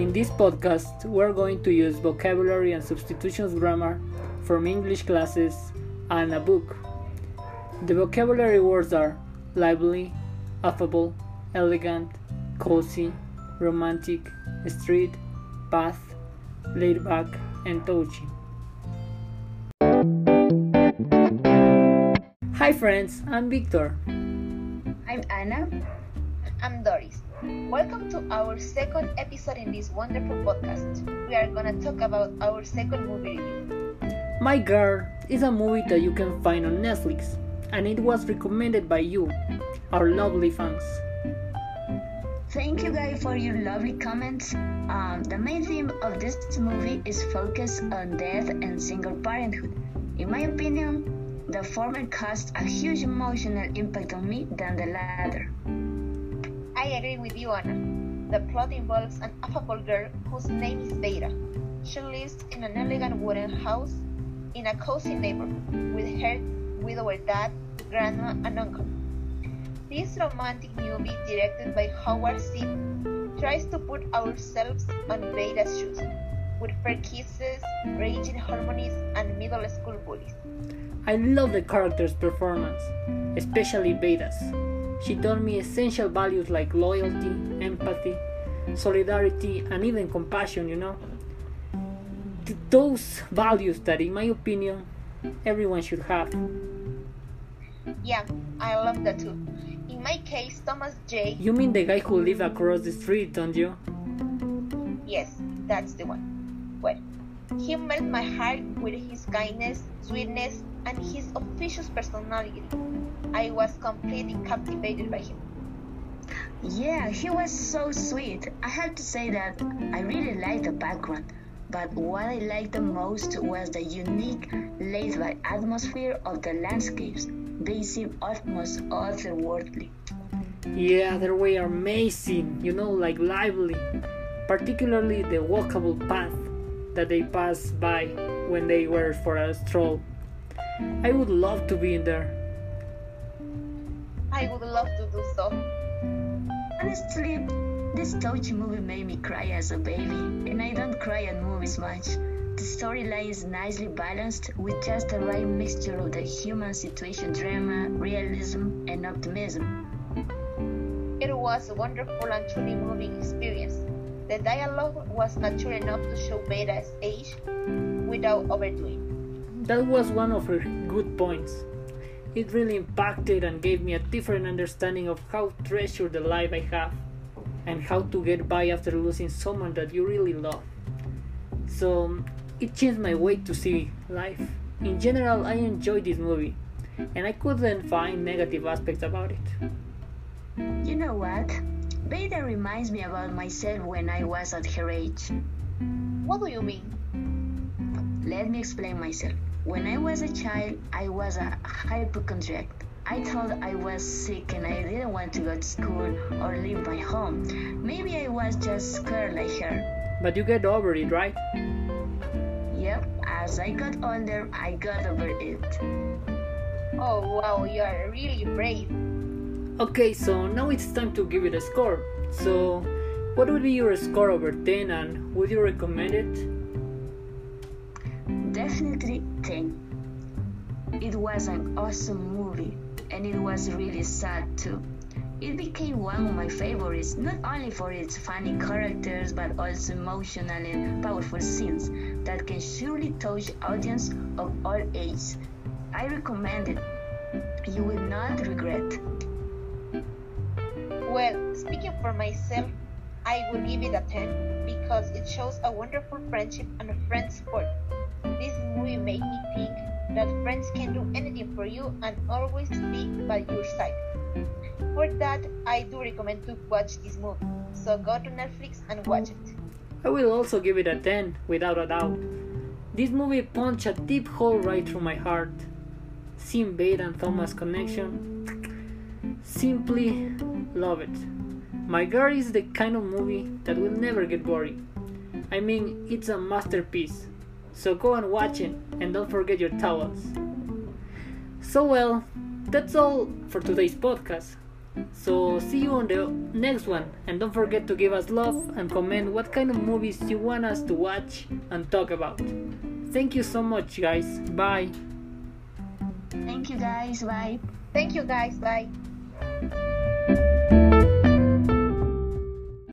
In this podcast, we're going to use vocabulary and substitutions grammar from English classes and a book. The vocabulary words are lively, affable, elegant, cozy, romantic, street, path, laid back, and touchy. Hi friends, I'm Victor. I'm Anna. I'm Doris. Welcome to our second episode in this wonderful podcast. We are gonna talk about our second movie review. My Girl is a movie that you can find on Netflix, and it was recommended by you, our lovely fans. Thank you guys for your lovely comments. Um, the main theme of this movie is focused on death and single parenthood. In my opinion, the former caused a huge emotional impact on me than the latter. I agree with you, Anna. The plot involves an affable girl whose name is Vada. She lives in an elegant wooden house in a cozy neighborhood with her widower dad, grandma, and uncle. This romantic movie, directed by Howard Zieff, tries to put ourselves on Vada's shoes, with fair kisses, raging harmonies, and middle school bullies. I love the character's performance, especially Vada's. She taught me essential values like loyalty, empathy, solidarity, and even compassion, you know. Th- those values that, in my opinion, everyone should have. Yeah, I love that too. In my case, Thomas J. You mean the guy who lived across the street, don't you? Yes, that's the one. Well, he melted my heart with his kindness, sweetness, and his officious personality. I was completely captivated by him. Yeah, he was so sweet. I have to say that I really liked the background, but what I liked the most was the unique, laid-back atmosphere of the landscapes. They seem almost otherworldly. Yeah, they were amazing, you know, like lively. Particularly the walkable path that they passed by when they were for a stroll. I would love to be in there. I would love to do so. Honestly, this touchy movie made me cry as a baby, and I don't cry at movies much. The storyline is nicely balanced with just the right mixture of the human situation drama, realism, and optimism. It was a wonderful and truly moving experience. The dialogue was mature enough to show Vada's age without overdoing. That was one of her good points. It really impacted and gave me a different understanding of how treasure the life I have and how to get by after losing someone that you really love. So it changed my way to see life. In general, I enjoyed this movie and I couldn't find negative aspects about it. You know what? Vada reminds me about myself when I was at her age. What do you mean? Let me explain myself. When I was a child, I was a hypochondriac. I thought I was sick and I didn't want to go to school or leave my home. Maybe I was just scared like her. But you get over it, right? Yep, as I got older, I got over it. Oh wow, you are really brave. Okay, so now it's time to give it a score. So, what would be your score over 10 and would you recommend it? It was an awesome movie and it was really sad too. It became one of my favorites, not only for its funny characters but also emotional and powerful scenes that can surely touch audience of all ages. I recommend it. You will not regret. Well, speaking for myself, I will give it a 10 because it shows a wonderful friendship and a friend support. This movie made me think that friends can do anything for you and always be by your side. For that, I do recommend to watch this movie. So go to Netflix and watch it. I will also give it a 10, without a doubt. This movie punched a deep hole right through my heart. Seeing and Thomas' connection, simply love it. My Girl is the kind of movie that will never get boring. I mean, it's a masterpiece. So go and watch it and don't forget your towels. So, well, that's all for today's podcast. So see you on the next one and don't forget to give us love and comment what kind of movies you want us to watch and talk about. Thank you so much guys. Bye. Thank you guys. Bye. Thank you guys. Bye.